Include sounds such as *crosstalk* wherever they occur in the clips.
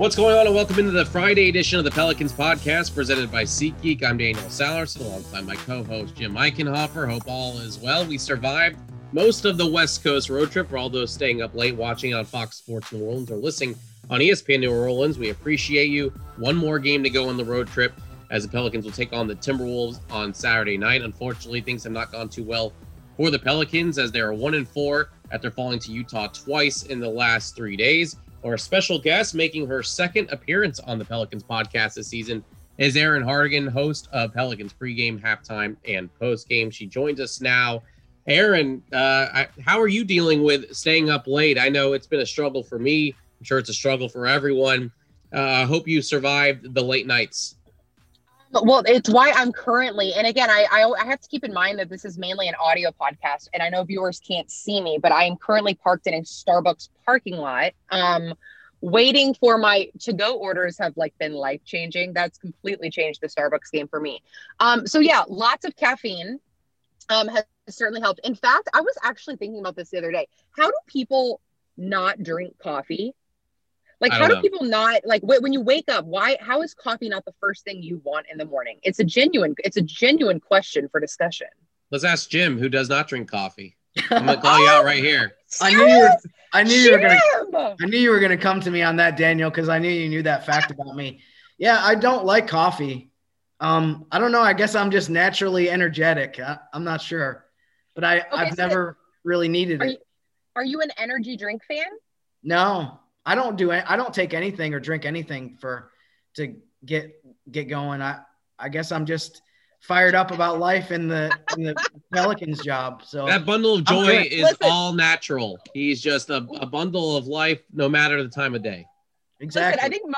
What's going on, and welcome into the Friday edition of the Pelicans podcast presented by SeatGeek. I'm Daniel Sallerson alongside my co host Jim Eichenhofer. Hope all is well. We survived most of the West Coast road trip for all those staying up late watching on Fox Sports New Orleans or listening on ESPN New Orleans. We appreciate you. One more game to go on the road trip as the Pelicans will take on the Timberwolves on Saturday night. Unfortunately, things have not gone too well for the Pelicans as they are one and four after falling to Utah twice in the last three days. Our special guest making her second appearance on the Pelicans podcast this season is Erin Hartigan, host of Pelicans pregame, halftime, and postgame. She joins us now. Erin, uh, how are you dealing with staying up late? I know it's been a struggle for me. I'm sure it's a struggle for everyone. Uh, I hope you survived the late nights. Well, it's why I'm currently, and again, I, I, I have to keep in mind that this is mainly an audio podcast, and I know viewers can't see me, but I am currently parked in a Starbucks parking lot, um, waiting for my to-go orders have like been life changing. That's completely changed the Starbucks game for me. Um, so yeah, lots of caffeine, um, has certainly helped. In fact, I was actually thinking about this the other day. How do people not drink coffee like, how do know. people not like when you wake up? Why? How is coffee not the first thing you want in the morning? It's a genuine. It's a genuine question for discussion. Let's ask Jim, who does not drink coffee. I'm gonna *laughs* call you out right here. I knew you were. I knew Jim! you were gonna. I knew you were gonna come to me on that, Daniel, because I knew you knew that fact about me. Yeah, I don't like coffee. Um, I don't know. I guess I'm just naturally energetic. I, am not sure, but I okay, I've so never really needed are it. You, are you an energy drink fan? No, I don't do I don't take anything or drink anything for to get get going. I I guess I'm just fired up about life in the in the Pelicans job. So that bundle of joy is Listen. all natural. He's just a, a bundle of life, no matter the time of day. Exactly. Listen, I think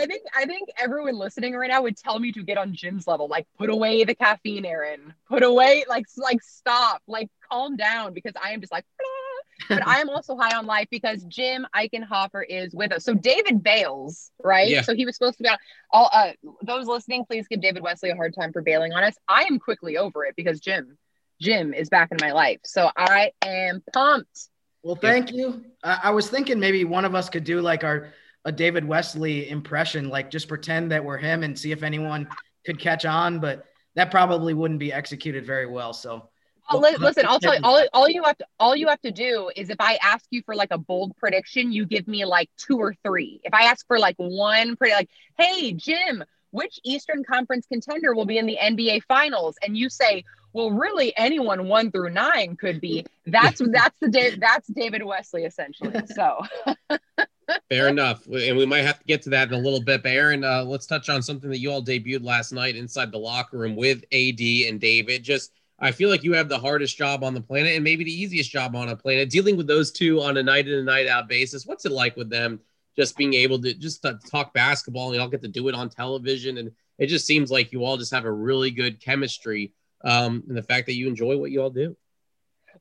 I think I think everyone listening right now would tell me to get on Jim's level. Like, put away the caffeine, Erin. Put away, like, like stop, like, calm down, because I am just like. Ah but I am also high on life because Jim Eichenhofer is with us. So David bails, right? Yeah. So he was supposed to be on. All uh, those listening, please give David Wesley a hard time for bailing on us. I am quickly over it because Jim, Jim is back in my life. So I am pumped. Well, thank you. I, I was thinking maybe one of us could do like our a David Wesley impression, like just pretend that we're him and see if anyone could catch on, but that probably wouldn't be executed very well. So well, listen, I'll tell you all, *laughs* all you have to all you have to do is if I ask you for like a bold prediction, you give me like two or three. If I ask for like one pretty like, hey Jim, which Eastern Conference contender will be in the NBA finals? And you say, well, really anyone one through nine could be. That's *laughs* that's the that's David Wesley essentially. So *laughs* Fair enough. And we might have to get to that in a little bit. But Erin, uh, let's touch on something that you all debuted last night inside the locker room with AD and David. Just I feel like you have the hardest job on the planet and maybe the easiest job on a planet dealing with those two on a night in and night out basis. What's it like with them just being able to just talk basketball and y'all get to do it on television? And it just seems like you all just have a really good chemistry. Um, and the fact that you enjoy what you all do.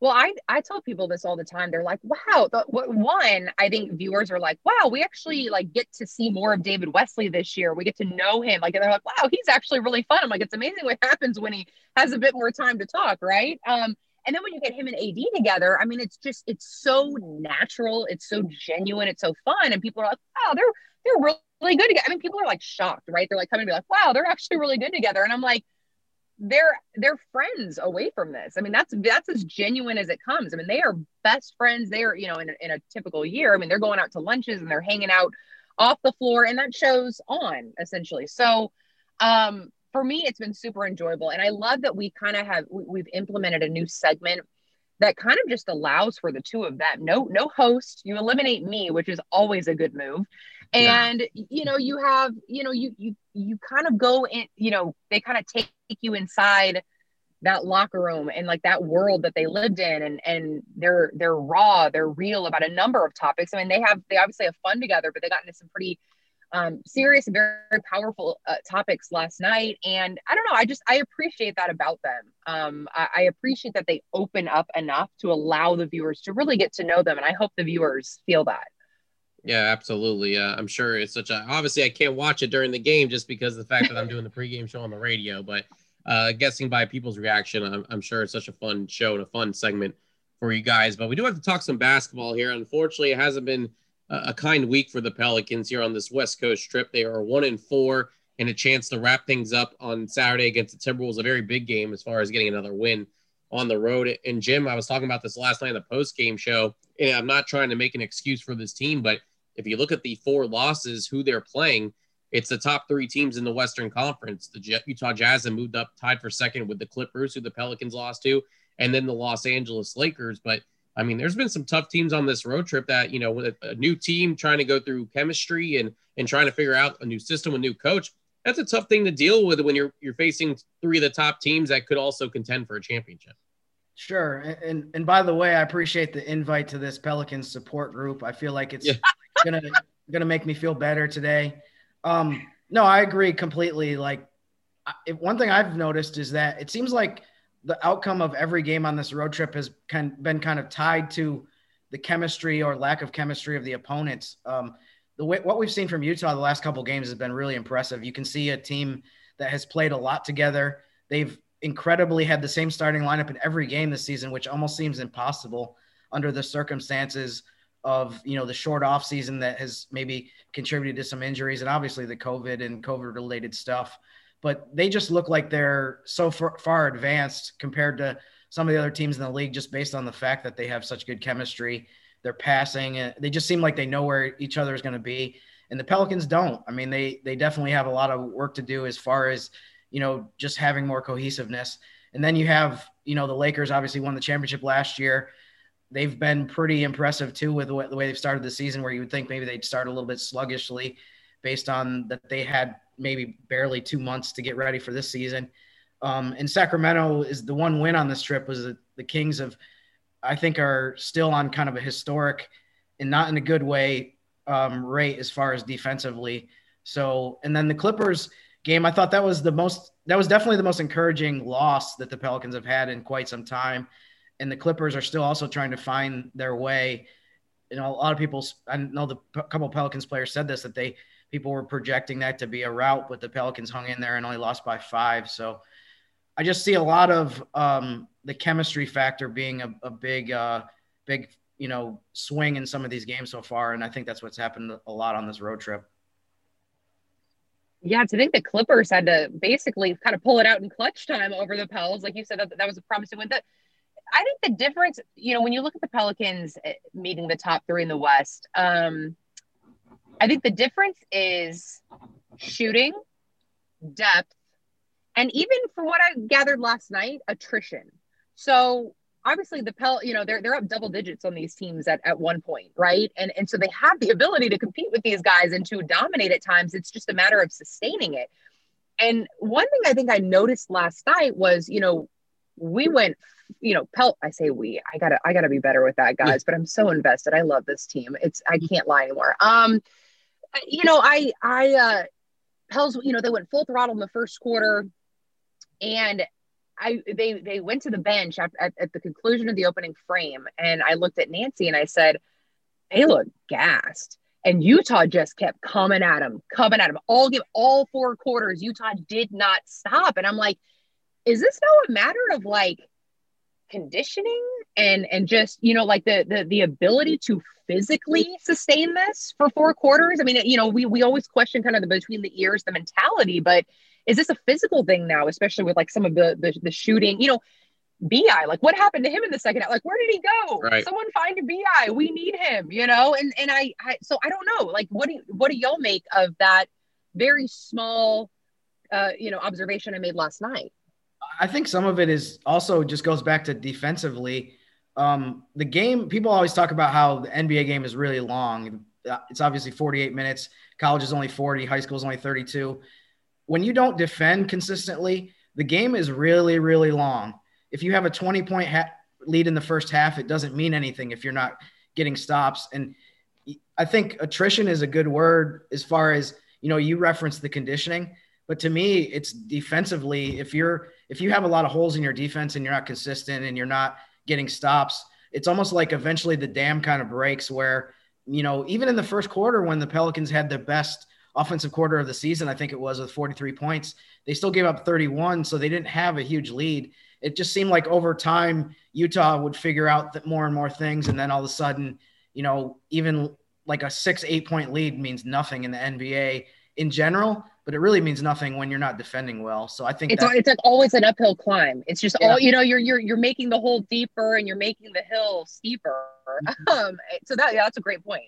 Well, I, I tell people this all the time. They're like, wow, the, one, I think viewers are like, wow, we actually like get to see more of David Wesley this year. We get to know him. Like, they're like, wow, he's actually really fun. I'm like, it's amazing what *laughs* happens when he has a bit more time to talk. Right. Um, and then when you get him and AD together, I mean, it's just, it's so natural. It's so genuine. It's so fun. And people are like, wow, they're, they're really good together. I mean, people are like shocked, right? They're like coming to be like, wow, they're actually really good together. And I'm like, they're they're friends away from this. I mean, that's that's as genuine as it comes. I mean, they are best friends. They are, you know, in in a typical year. I mean, they're going out to lunches and they're hanging out off the floor, and that shows on essentially. So, um, for me, it's been super enjoyable, and I love that we kind of have we, we've implemented a new segment that kind of just allows for the two of them. No, no host. You eliminate me, which is always a good move. And yeah. you know, you have, you know, you you you kind of go in, you know, they kind of take you inside that locker room and like that world that they lived in and and they're they're raw, they're real about a number of topics. I mean, they have they obviously have fun together, but they got into some pretty um, serious and very, powerful uh, topics last night. And I don't know, I just, I appreciate that about them. Um, I, I, appreciate that they open up enough to allow the viewers to really get to know them. And I hope the viewers feel that. Yeah, absolutely. Uh, I'm sure it's such a, obviously I can't watch it during the game just because of the fact that I'm doing the pregame show on the radio, but uh, guessing by people's reaction, I'm, I'm sure it's such a fun show and a fun segment for you guys. But we do have to talk some basketball here. Unfortunately, it hasn't been a kind week for the Pelicans here on this West Coast trip. They are one and four and a chance to wrap things up on Saturday against the Timberwolves, a very big game as far as getting another win on the road. And Jim, I was talking about this last night in the post game show, and I'm not trying to make an excuse for this team, but if you look at the four losses, who they're playing, it's the top three teams in the Western Conference. The Utah Jazz have moved up, tied for second with the Clippers, who the Pelicans lost to, and then the Los Angeles Lakers. But I mean, there's been some tough teams on this road trip that you know, with a new team trying to go through chemistry and and trying to figure out a new system, a new coach that's a tough thing to deal with when you're you're facing three of the top teams that could also contend for a championship. Sure, and and by the way, I appreciate the invite to this Pelicans support group. I feel like it's yeah. Gonna gonna make me feel better today. Um, no, I agree completely. Like, if, one thing I've noticed is that it seems like the outcome of every game on this road trip has kind been kind of tied to the chemistry or lack of chemistry of the opponents. Um, the way, what we've seen from Utah the last couple games has been really impressive. You can see a team that has played a lot together. They've incredibly had the same starting lineup in every game this season, which almost seems impossible under the circumstances of you know the short off season that has maybe contributed to some injuries and obviously the COVID and COVID related stuff. But they just look like they're so far, far advanced compared to some of the other teams in the league, just based on the fact that they have such good chemistry they're passing. And they just seem like they know where each other is going to be. And the Pelicans don't. I mean, they they definitely have a lot of work to do as far as you know just having more cohesiveness. And then you have you know the Lakers obviously won the championship last year. They've been pretty impressive too with the way, the way they've started the season, where you would think maybe they'd start a little bit sluggishly, based on that they had maybe barely two months to get ready for this season. Um, and Sacramento is the one win on this trip was the, the Kings have I think are still on kind of a historic and not in a good way um, rate as far as defensively. So, and then the Clippers game, I thought that was the most, that was definitely the most encouraging loss that the Pelicans have had in quite some time. And the Clippers are still also trying to find their way. You know, a lot of people, I know the couple Pelicans players said this that they, people were projecting that to be a rout, but the Pelicans hung in there and only lost by five. So I just see a lot of um, the chemistry factor being a, a big, uh, big, you know, swing in some of these games so far. And I think that's what's happened a lot on this road trip. Yeah, to think the Clippers had to basically kind of pull it out in clutch time over the Pels, like you said, that that was a promising win. That I think the difference, you know, when you look at the Pelicans eh, meeting the top three in the West, um, I think the difference is shooting, depth, and even from what I gathered last night, attrition. So obviously the Pel, you know, they're they're up double digits on these teams at, at one point, right? And and so they have the ability to compete with these guys and to dominate at times. It's just a matter of sustaining it. And one thing I think I noticed last night was, you know, we went, you know, Pelt, I say we. I gotta I gotta be better with that, guys. But I'm so invested. I love this team. It's I can't lie anymore. Um, you know, I I uh, Pels. You know, they went full throttle in the first quarter, and I they they went to the bench at, at, at, the conclusion of the opening frame, and I looked at Nancy and I said, "They look gassed." And Utah just kept coming at them, coming at them all give all four quarters. Utah did not stop, and I'm like, "Is this now a matter of like conditioning and and just you know like the the the ability to physically sustain this for four quarters?" I mean, you know, we we always question kind of the between the ears the mentality, but is this a physical thing now, especially with like some of the the, the shooting? You know, Bi, like what happened to him in the second half? Like where did he go? Right. Someone find a Bi. We need him. You know, and and I, I so I don't know. Like what do what do y'all make of that very small, uh, you know, observation I made last night? I think some of it is also just goes back to defensively. Um, the game people always talk about how the NBA game is really long. It's obviously 48 minutes. College is only 40. High school is only 32 when you don't defend consistently, the game is really, really long. If you have a 20 point ha- lead in the first half, it doesn't mean anything if you're not getting stops. And I think attrition is a good word as far as, you know, you reference the conditioning, but to me, it's defensively. If you're, if you have a lot of holes in your defense and you're not consistent and you're not getting stops, it's almost like eventually the dam kind of breaks where, you know, even in the first quarter when the Pelicans had their best offensive quarter of the season, I think it was with 43 points. They still gave up 31, so they didn't have a huge lead. It just seemed like over time, Utah would figure out that more and more things. And then all of a sudden, you know, even like a six, eight point lead means nothing in the NBA in general, but it really means nothing when you're not defending well. So I think it's it's like always an uphill climb. It's just yeah. all you know. You're you're you're making the hole deeper and you're making the hill steeper. Mm-hmm. *laughs* Um, so that yeah, that's a great point.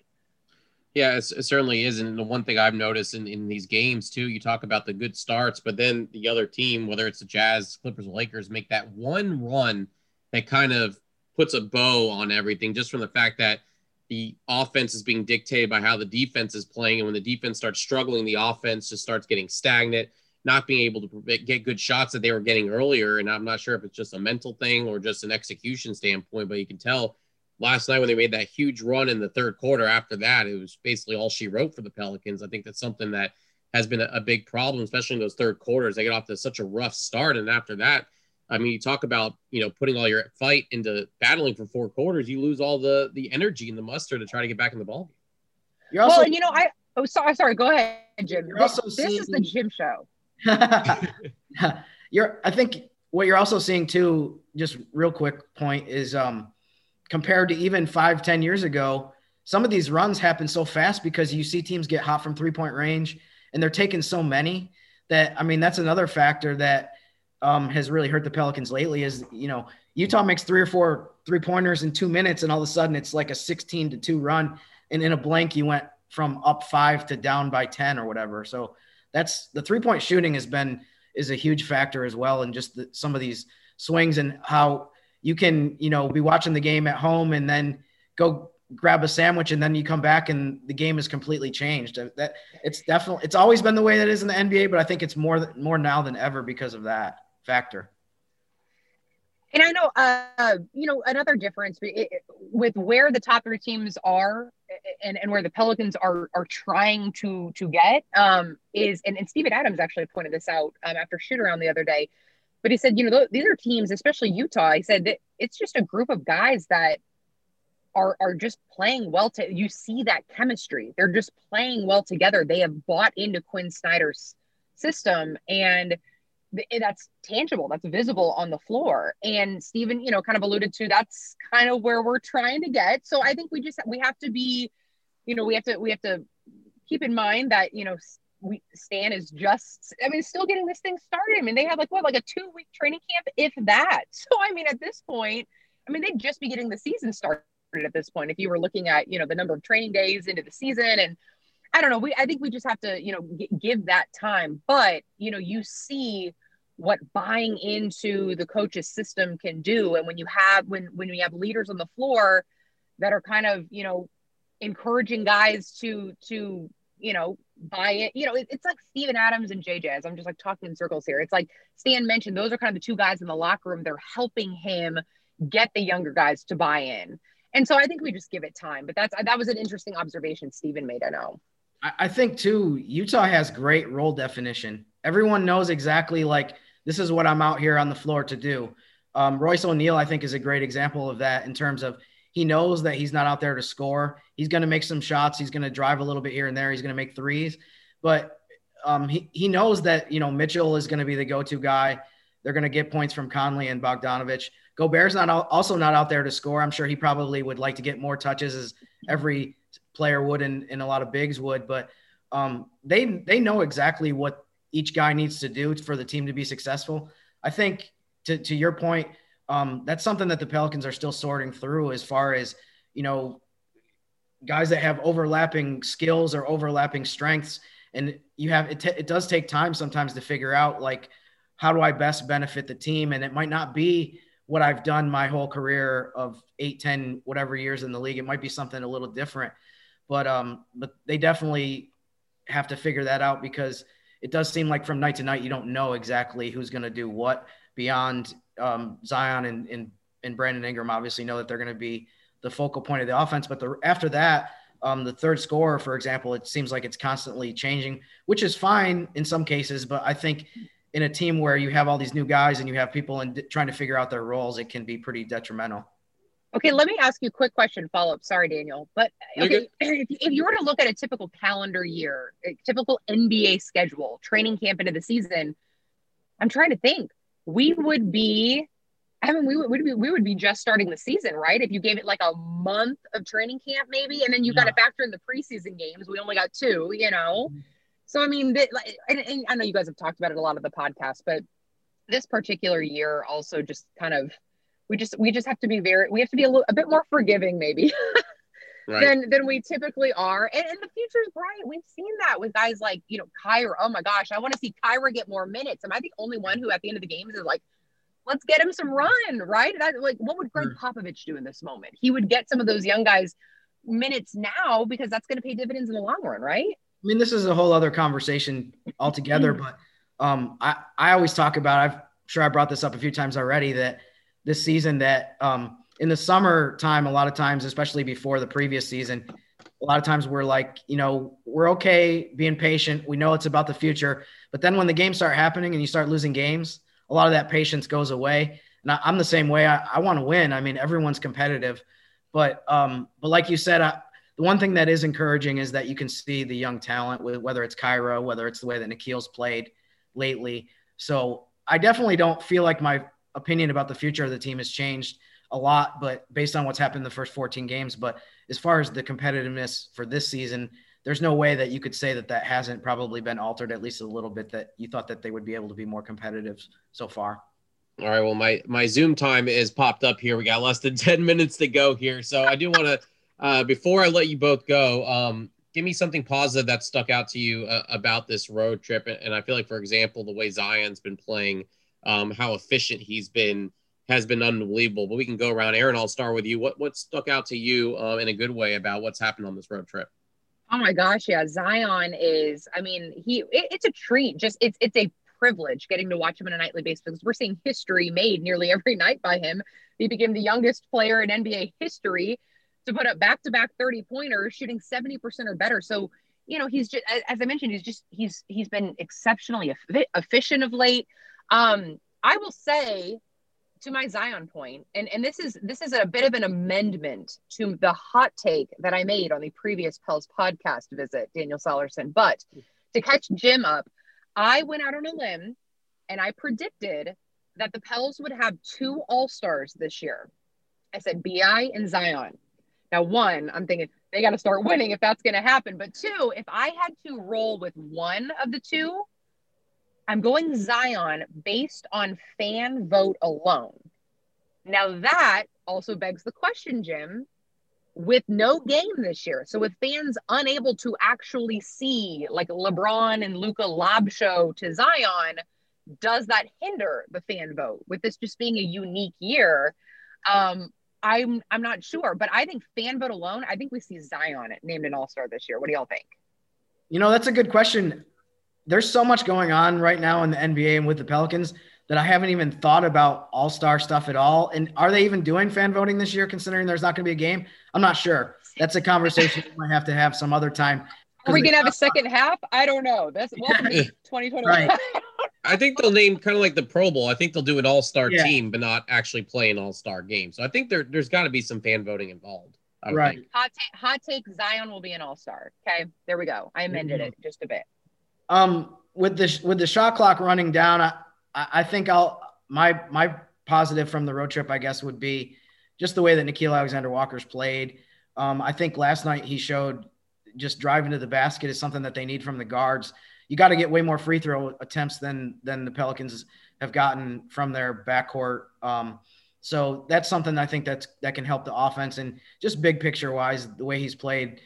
Yeah, it, certainly is. And the one thing I've noticed in, in these games too, you talk about the good starts, but then the other team, whether it's the Jazz, Clippers, Lakers, make that one run that kind of puts a bow on everything just from the fact that the offense is being dictated by how the defense is playing. And when the defense starts struggling, the offense just starts getting stagnant, not being able to get good shots that they were getting earlier. And I'm not sure if it's just a mental thing or just an execution standpoint, but you can tell last night when they made that huge run in the third quarter after that, it was basically all she wrote for the Pelicans. I think that's something that has been a, big problem, especially in those third quarters. They get off to such a rough start. And after that, I mean, you talk about you know putting all your fight into battling for four quarters, you lose all the the energy and the muster to try to get back in the ball. Game. You're also, well, you know, I oh sorry, sorry, go ahead, Jim. You're this, this seeing, is the Jim show. *laughs* you're, I think what you're also seeing too, just real quick point is um compared to even five, ten years ago, some of these runs happen so fast because you see teams get hot from three point range and they're taking so many that I mean that's another factor that um, has really hurt the Pelicans lately is, you know, Utah makes three or four three pointers in two minutes, and all of a sudden it's like a 16 to two run. And in a blank, you went from up five to down by 10 or whatever. So that's the three point shooting has been is a huge factor as well. And just the, some of these swings and how you can, you know, be watching the game at home and then go grab a sandwich and then you come back and the game is completely changed. That it's definitely it's always been the way that is in the NBA, but I think it's more more now than ever because of that factor. And I know, uh, you know, another difference with where the top three teams are and, and where the Pelicans are are trying to to get um, is, and, and Steven Adams actually pointed this out um, after shoot around the other day, but he said, you know, these are teams, especially Utah. He said that it's just a group of guys that are are just playing well. To you see that chemistry, they're just playing well together. They have bought into Quinn Snyder's system and Eh, that's tangible that's visible on the floor. And Steven you know kind of alluded to that's kind of where we're trying to get. So I think we just we have to be you know we have to we have to keep in mind that you know we Stan is just I mean still getting this thing started. I mean they have like what like a two week training camp if that. *laughs* So I mean at this point I mean they'd just be getting the season started at this point if you were looking at you know the number of training days into the season and I don't know. We I think we just have to, you know, g- give that time. But you know, you see what buying into the coach's system can do, and when you have when when you have leaders on the floor that are kind of you know encouraging guys to to you know buy it. You know, it, it's like Steven Adams and JJ. As I'm just like talking in circles here. It's like Stan mentioned; those are kind of the two guys in the locker room. They're helping him get the younger guys to buy in. And so I think we just give it time. But that's that was an interesting observation Steven made. I know. I think too, Utah has great role definition. Everyone knows exactly like this is what I'm out here on the floor to do. Um, Royce O'Neale, I think, is a great example of that in terms of he knows that he's not out there to score. He's going to make some shots. He's going to drive a little bit here and there. He's going to make threes, but um, he, he knows that, you know, Mitchell is going to be the go-to guy. They're going to get points from Conley and Bogdanovich. Gobert's not also not out there to score. I'm sure he probably would like to get more touches as every player would and, and a lot of bigs would, but um, they they know exactly what each guy needs to do for the team to be successful. I think to, to your point, um, that's something that the Pelicans are still sorting through as far as, you know, guys that have overlapping skills or overlapping strengths. And you have, it, t- it does take time sometimes to figure out like, how do I best benefit the team? And it might not be what I've done my whole career of eight, 10, whatever years in the league. It might be something a little different, but, um, but they definitely have to figure that out because – it does seem like from night to night you don't know exactly who's going to do what beyond um, Zion and, and and Brandon Ingram obviously know that they're going to be the focal point of the offense. But the, after that, um, the third scorer, for example, it seems like it's constantly changing, which is fine in some cases. But I think in a team where you have all these new guys and you have people in trying to figure out their roles, it can be pretty detrimental. Okay, let me ask you a quick question follow up. Sorry, Daniel. But okay, *clears throat* if, if you were to look at a typical calendar year, a typical NBA schedule, training camp into the season, I'm trying to think. We would be I mean, we would, we would, be, we would be just starting the season, right? If you gave it like a month of training camp, maybe, and then you yeah. got to factor in the preseason games. We only got two, you know. Mm-hmm. So I mean, like, and, and I know you guys have talked about it a lot of the podcast, but this particular year also just kind of we just we just have to be very we have to be a little a bit more forgiving maybe *laughs* right. than than we typically are. And, and the future's bright. We've seen that with guys like you know Kira. Oh my gosh, I want to see Kira get more minutes. Am I the only one who at the end of the games is like, let's get him some run, right? That like what would Gregg. Popovich do in this moment? He would get some of those young guys minutes now because that's going to pay dividends in the long run, right? I mean, this is a whole other conversation altogether, but um, I, I always talk about, I'm sure I brought this up a few times already, that this season that um, in the summertime, a lot of times, especially before the previous season, a lot of times we're like, you know, we're okay being patient. We know it's about the future. But then when the games start happening and you start losing games, a lot of that patience goes away. And I, am the same way. I, I want to win. I mean, everyone's competitive. But um, but like you said, I, the one thing that is encouraging is that you can see the young talent, whether it's Kira, whether it's the way that Nickeil's played lately. So I definitely don't feel like my opinion about the future of the team has changed a lot, but based on what's happened in the first 14 games. But as far as the competitiveness for this season, there's no way that you could say that that hasn't probably been altered at least a little bit. That you thought that they would be able to be more competitive so far. All right. Well, my my Zoom time is popped up here. We got less than *laughs* 10 minutes to go here, so I do want to uh, before I let you both go, um, give me something positive that stuck out to you uh, about this road trip. And I feel like, for example, the way Zion's been playing, um, how efficient he's been has been unbelievable. But we can go around. Erin, I'll start with you. What what stuck out to you uh, in a good way about what's happened on this road trip? Oh my gosh, yeah, Zion is. I mean, he it, it's a treat. Just it's it's a privilege getting to watch him on a nightly basis because we're seeing history made nearly *laughs* every night by him. He became the youngest player in NBA history to put up back to back 30 pointers, shooting 70% or better. So, you know, he's just, as I mentioned, he's just, he's, he's been exceptionally efficient of late. Um, I will say to my Zion point, and, and this is, this is a bit of an amendment to the hot take that I made on the previous Pels podcast visit, Daniel Sallerson. But to catch Jim up, I went out on a limb and I predicted that the Pels would have two All Stars this year. I said Bi and Zion. Now, one, I'm thinking they got to start winning if that's going to happen. But two, if I had to roll with one of the two, I'm going Zion based on fan vote alone. Now, that also begs the question, Jim, with no game this year. So, with fans unable to actually see like LeBron and Luka lob show to Zion, does that hinder the fan vote with this just being a unique year? Um, I'm I'm not sure, but I think fan vote alone, I think we see Zion named an All Star this year. What do y'all think? You know, that's a good question. There's so much going on right now in the NBA and with the Pelicans that I haven't even thought about All Star stuff at all. And are they even doing fan voting this year, considering there's not going to be a game? I'm not sure. That's a conversation we might have to have some other time. Are we gonna have a second half? I don't know. That's welcome to 2021. Right. I think they'll name kind of like the Pro Bowl. I think they'll do an All Star yeah. team, but not actually play an All Star game. So I think there there's got to be some fan voting involved. Right. Think. Hot take. Hot take. Zion will be an All Star. Okay, there we go. I amended mm-hmm. it just a bit. Um, with the with the shot clock running down, I I think I'll my my positive from the road trip, I guess, would be just the way that Nickeil Alexander Walker's played. Um, I think last night he showed just driving to the basket is something that they need from the guards you got to get way more free throw attempts than than the Pelicans have gotten from their backcourt. Um, so that's something I think that's that can help the offense and just big picture wise, the way he's played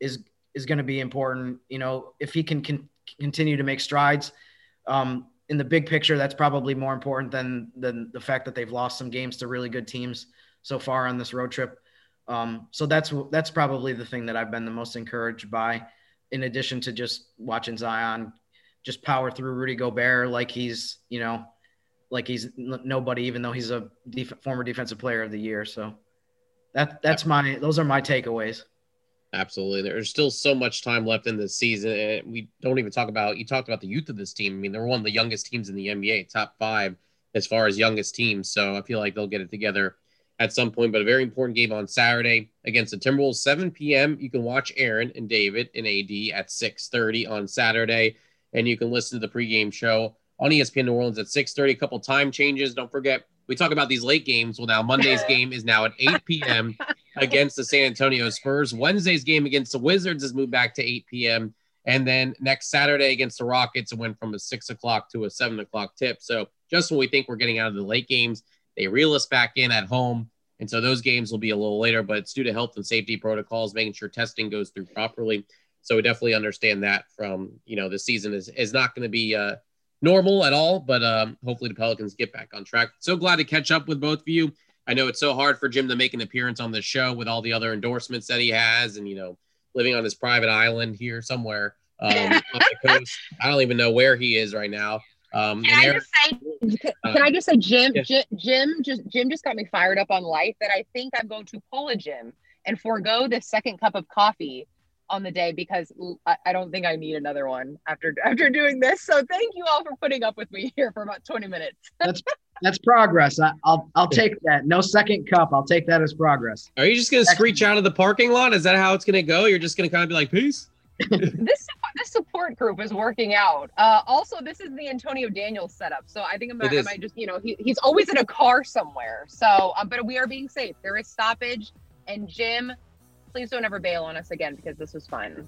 is is going to be important. You know, if he can, can continue to make strides um, in the big picture, that's probably more important than than the fact that they've lost some games to really good teams so far on this road trip. Um, so that's that's probably the thing that I've been the most encouraged by in addition to just watching Zion just power through Rudy Gobert like he's, you know, like he's nobody, even though he's a def- former defensive player of the year. So that that's my those are my takeaways. Absolutely. There's still so much time left in this season. And we don't even talk about you talked about the youth of this team. I mean, they're one of the youngest teams in the NBA, top five as far as youngest teams. So I feel like they'll get it together at some point, but a very important game on Saturday against the Timberwolves, 7 p.m. You can watch Erin and David and AD at 6:30 on Saturday, and you can listen to the pregame show on ESPN New Orleans at 6:30. A couple time changes. Don't forget we talk about these late games. Well, now Monday's *laughs* game is now at 8 p.m. against the San Antonio Spurs. Wednesday's game against the Wizards is moved back to 8 p.m. And then next Saturday against the Rockets, it went from a six o'clock to a seven o'clock tip. So just when we think we're getting out of the late games, they reel us back in at home. And so those games will be a little later, but it's due to health and safety protocols, making sure testing goes through properly. So we definitely understand that from, you know, the season is, is not going to be uh, normal at all, but um, hopefully the Pelicans get back on track. So glad to catch up with both of you. I know it's so hard for Jim to make an appearance on the show with all the other endorsements that he has and, you know, living on his private island here somewhere um, on the coast. I don't even know where he is right now. Um, can, I just say, can, I just say, Jim, yeah. Jim, just Jim just got me fired up on life that I think I'm going to pull a Jim and forego the second cup of coffee on the day because I, I don't think I need another one after *laughs* after doing this. So thank you all for putting up with me here for about 20 minutes. *laughs* that's that's progress. I, will I'll take that. No second cup. I'll take that as progress. Are you just gonna screech out of the parking lot? Is that how it's gonna go? You're just gonna kind of be like, peace. *laughs* this this support group is working out. Uh, also, this is the Antonio Daniels setup, so I think I might, I might just you know he, he's always in a car somewhere. So, uh, but we are being safe. There is stoppage, and Jim, please don't ever bail on us again because this was fun.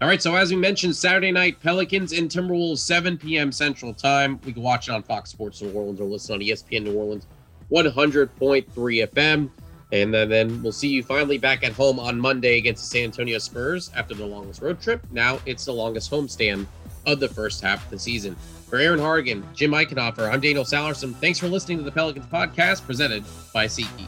All right, so as we mentioned, Saturday night Pelicans and Timberwolves, 7 p.m. Central Time. We can watch it on Fox Sports New Orleans or listen on ESPN New Orleans, 100.3 FM. And then, then we'll see you finally back at home on Monday against the San Antonio Spurs after the longest road trip. Now it's the longest homestand of the first half of the season. For Erin Hartigan, Jim Eichenhofer, I'm Daniel Sallerson. Thanks for listening to the Pelicans podcast presented by SeatGeek.